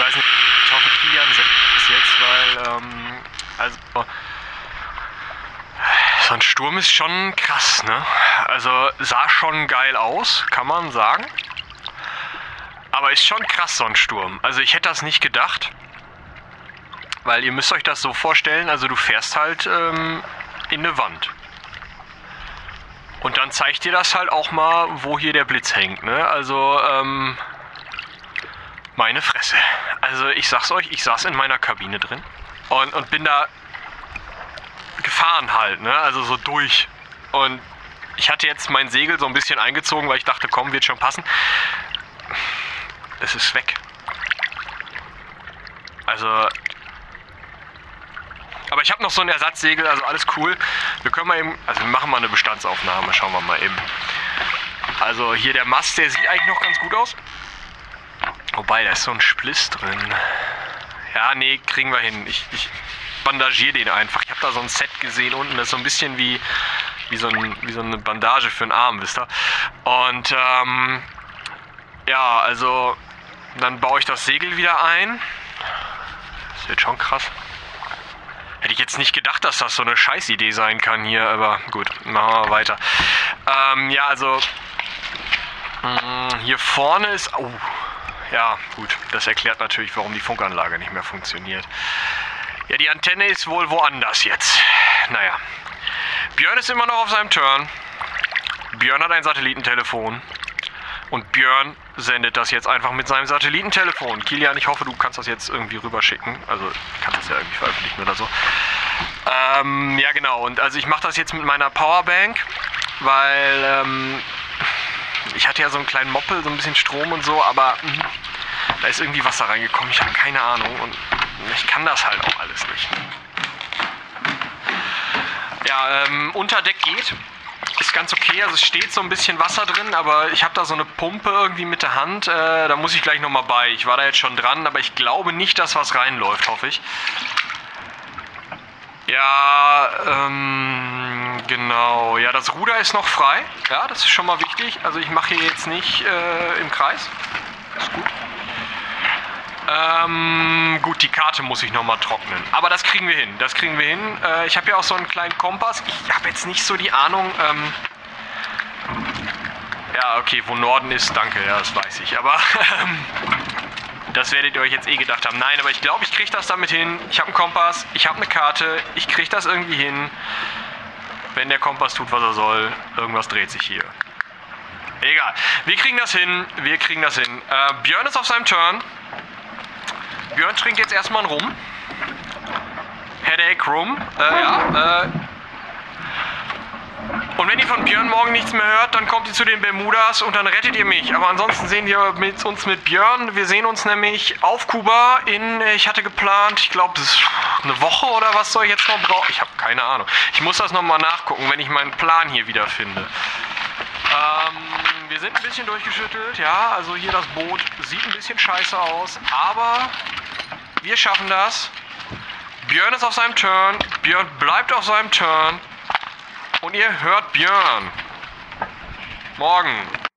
Ich weiß nicht, ich hoffe, Kilian ist jetzt, weil, ähm, also, so ein Sturm ist schon krass, ne? Also, sah schon geil aus, kann man sagen. Aber ist schon krass, so ein Sturm. Also, ich hätte das nicht gedacht. Weil ihr müsst euch das so vorstellen, also du fährst halt ähm, in eine Wand. Und dann zeigt dir das halt auch mal, wo hier der Blitz hängt. Ne? Also, ähm, meine Fresse. Also ich sag's euch, ich saß in meiner Kabine drin und, und bin da gefahren halt, ne? Also so durch. Und ich hatte jetzt mein Segel so ein bisschen eingezogen, weil ich dachte, komm, wird schon passen. Es ist weg. Also. Aber ich habe noch so ein Ersatzsegel, also alles cool. Wir können mal eben, also wir machen mal eine Bestandsaufnahme, schauen wir mal eben. Also hier der Mast, der sieht eigentlich noch ganz gut aus. Wobei, da ist so ein Spliss drin. Ja, nee, kriegen wir hin. Ich, ich bandagiere den einfach. Ich habe da so ein Set gesehen unten, das ist so ein bisschen wie, wie, so, ein, wie so eine Bandage für den Arm, wisst ihr? Und ähm, ja, also dann baue ich das Segel wieder ein. Das wird schon krass. Hätte ich jetzt nicht gedacht, dass das so eine Scheißidee sein kann hier, aber gut, machen wir weiter. Ähm, ja, also mh, mm, hier vorne ist. Oh, ja, gut, das erklärt natürlich, warum die Funkanlage nicht mehr funktioniert. Ja, die Antenne ist wohl woanders jetzt. Naja. Björn ist immer noch auf seinem Turn. Björn hat ein Satellitentelefon. Und Björn sendet das jetzt einfach mit seinem Satellitentelefon. Kilian, ich hoffe, du kannst das jetzt irgendwie rüberschicken. Also, kannst das ja irgendwie veröffentlichen oder so. Ähm, ja, genau. Und also, ich mache das jetzt mit meiner Powerbank, weil ähm, ich hatte ja so einen kleinen Moppel, so ein bisschen Strom und so, aber mh, da ist irgendwie Wasser reingekommen. Ich habe keine Ahnung und ich kann das halt auch alles nicht. Ja, ähm, Unterdeck geht. Ist ganz okay. Also es steht so ein bisschen Wasser drin, aber ich habe da so eine Pumpe irgendwie mit der Hand. Äh, da muss ich gleich nochmal bei. Ich war da jetzt schon dran, aber ich glaube nicht, dass was reinläuft, hoffe ich. Ja, ähm, genau. Ja, das Ruder ist noch frei. Ja, das ist schon mal wichtig. Also ich mache hier jetzt nicht äh, im Kreis. Ist gut. Ähm, gut, die Karte muss ich nochmal trocknen. Aber das kriegen wir hin. Das kriegen wir hin. Äh, ich habe ja auch so einen kleinen Kompass. Ich habe jetzt nicht so die Ahnung. Ähm, ja, okay, wo Norden ist, danke, ja, das weiß ich. Aber ähm, das werdet ihr euch jetzt eh gedacht haben. Nein, aber ich glaube, ich kriege das damit hin. Ich habe einen Kompass, ich habe eine Karte, ich kriege das irgendwie hin. Wenn der Kompass tut, was er soll, irgendwas dreht sich hier. Egal. Wir kriegen das hin. Wir kriegen das hin. Äh, Björn ist auf seinem Turn. Björn trinkt jetzt erstmal einen Rum. Headache Rum. Äh, ja, äh. Und wenn ihr von Björn morgen nichts mehr hört, dann kommt ihr zu den Bermudas und dann rettet ihr mich. Aber ansonsten sehen wir mit uns mit Björn. Wir sehen uns nämlich auf Kuba in, ich hatte geplant, ich glaube, eine Woche oder was soll ich jetzt noch brauchen? Ich habe keine Ahnung. Ich muss das nochmal nachgucken, wenn ich meinen Plan hier wiederfinde. Ähm, wir sind ein bisschen durchgeschüttelt, ja. Also hier das Boot sieht ein bisschen scheiße aus, aber wir schaffen das. Björn ist auf seinem Turn. Björn bleibt auf seinem Turn. Und ihr hört Björn. Morgen.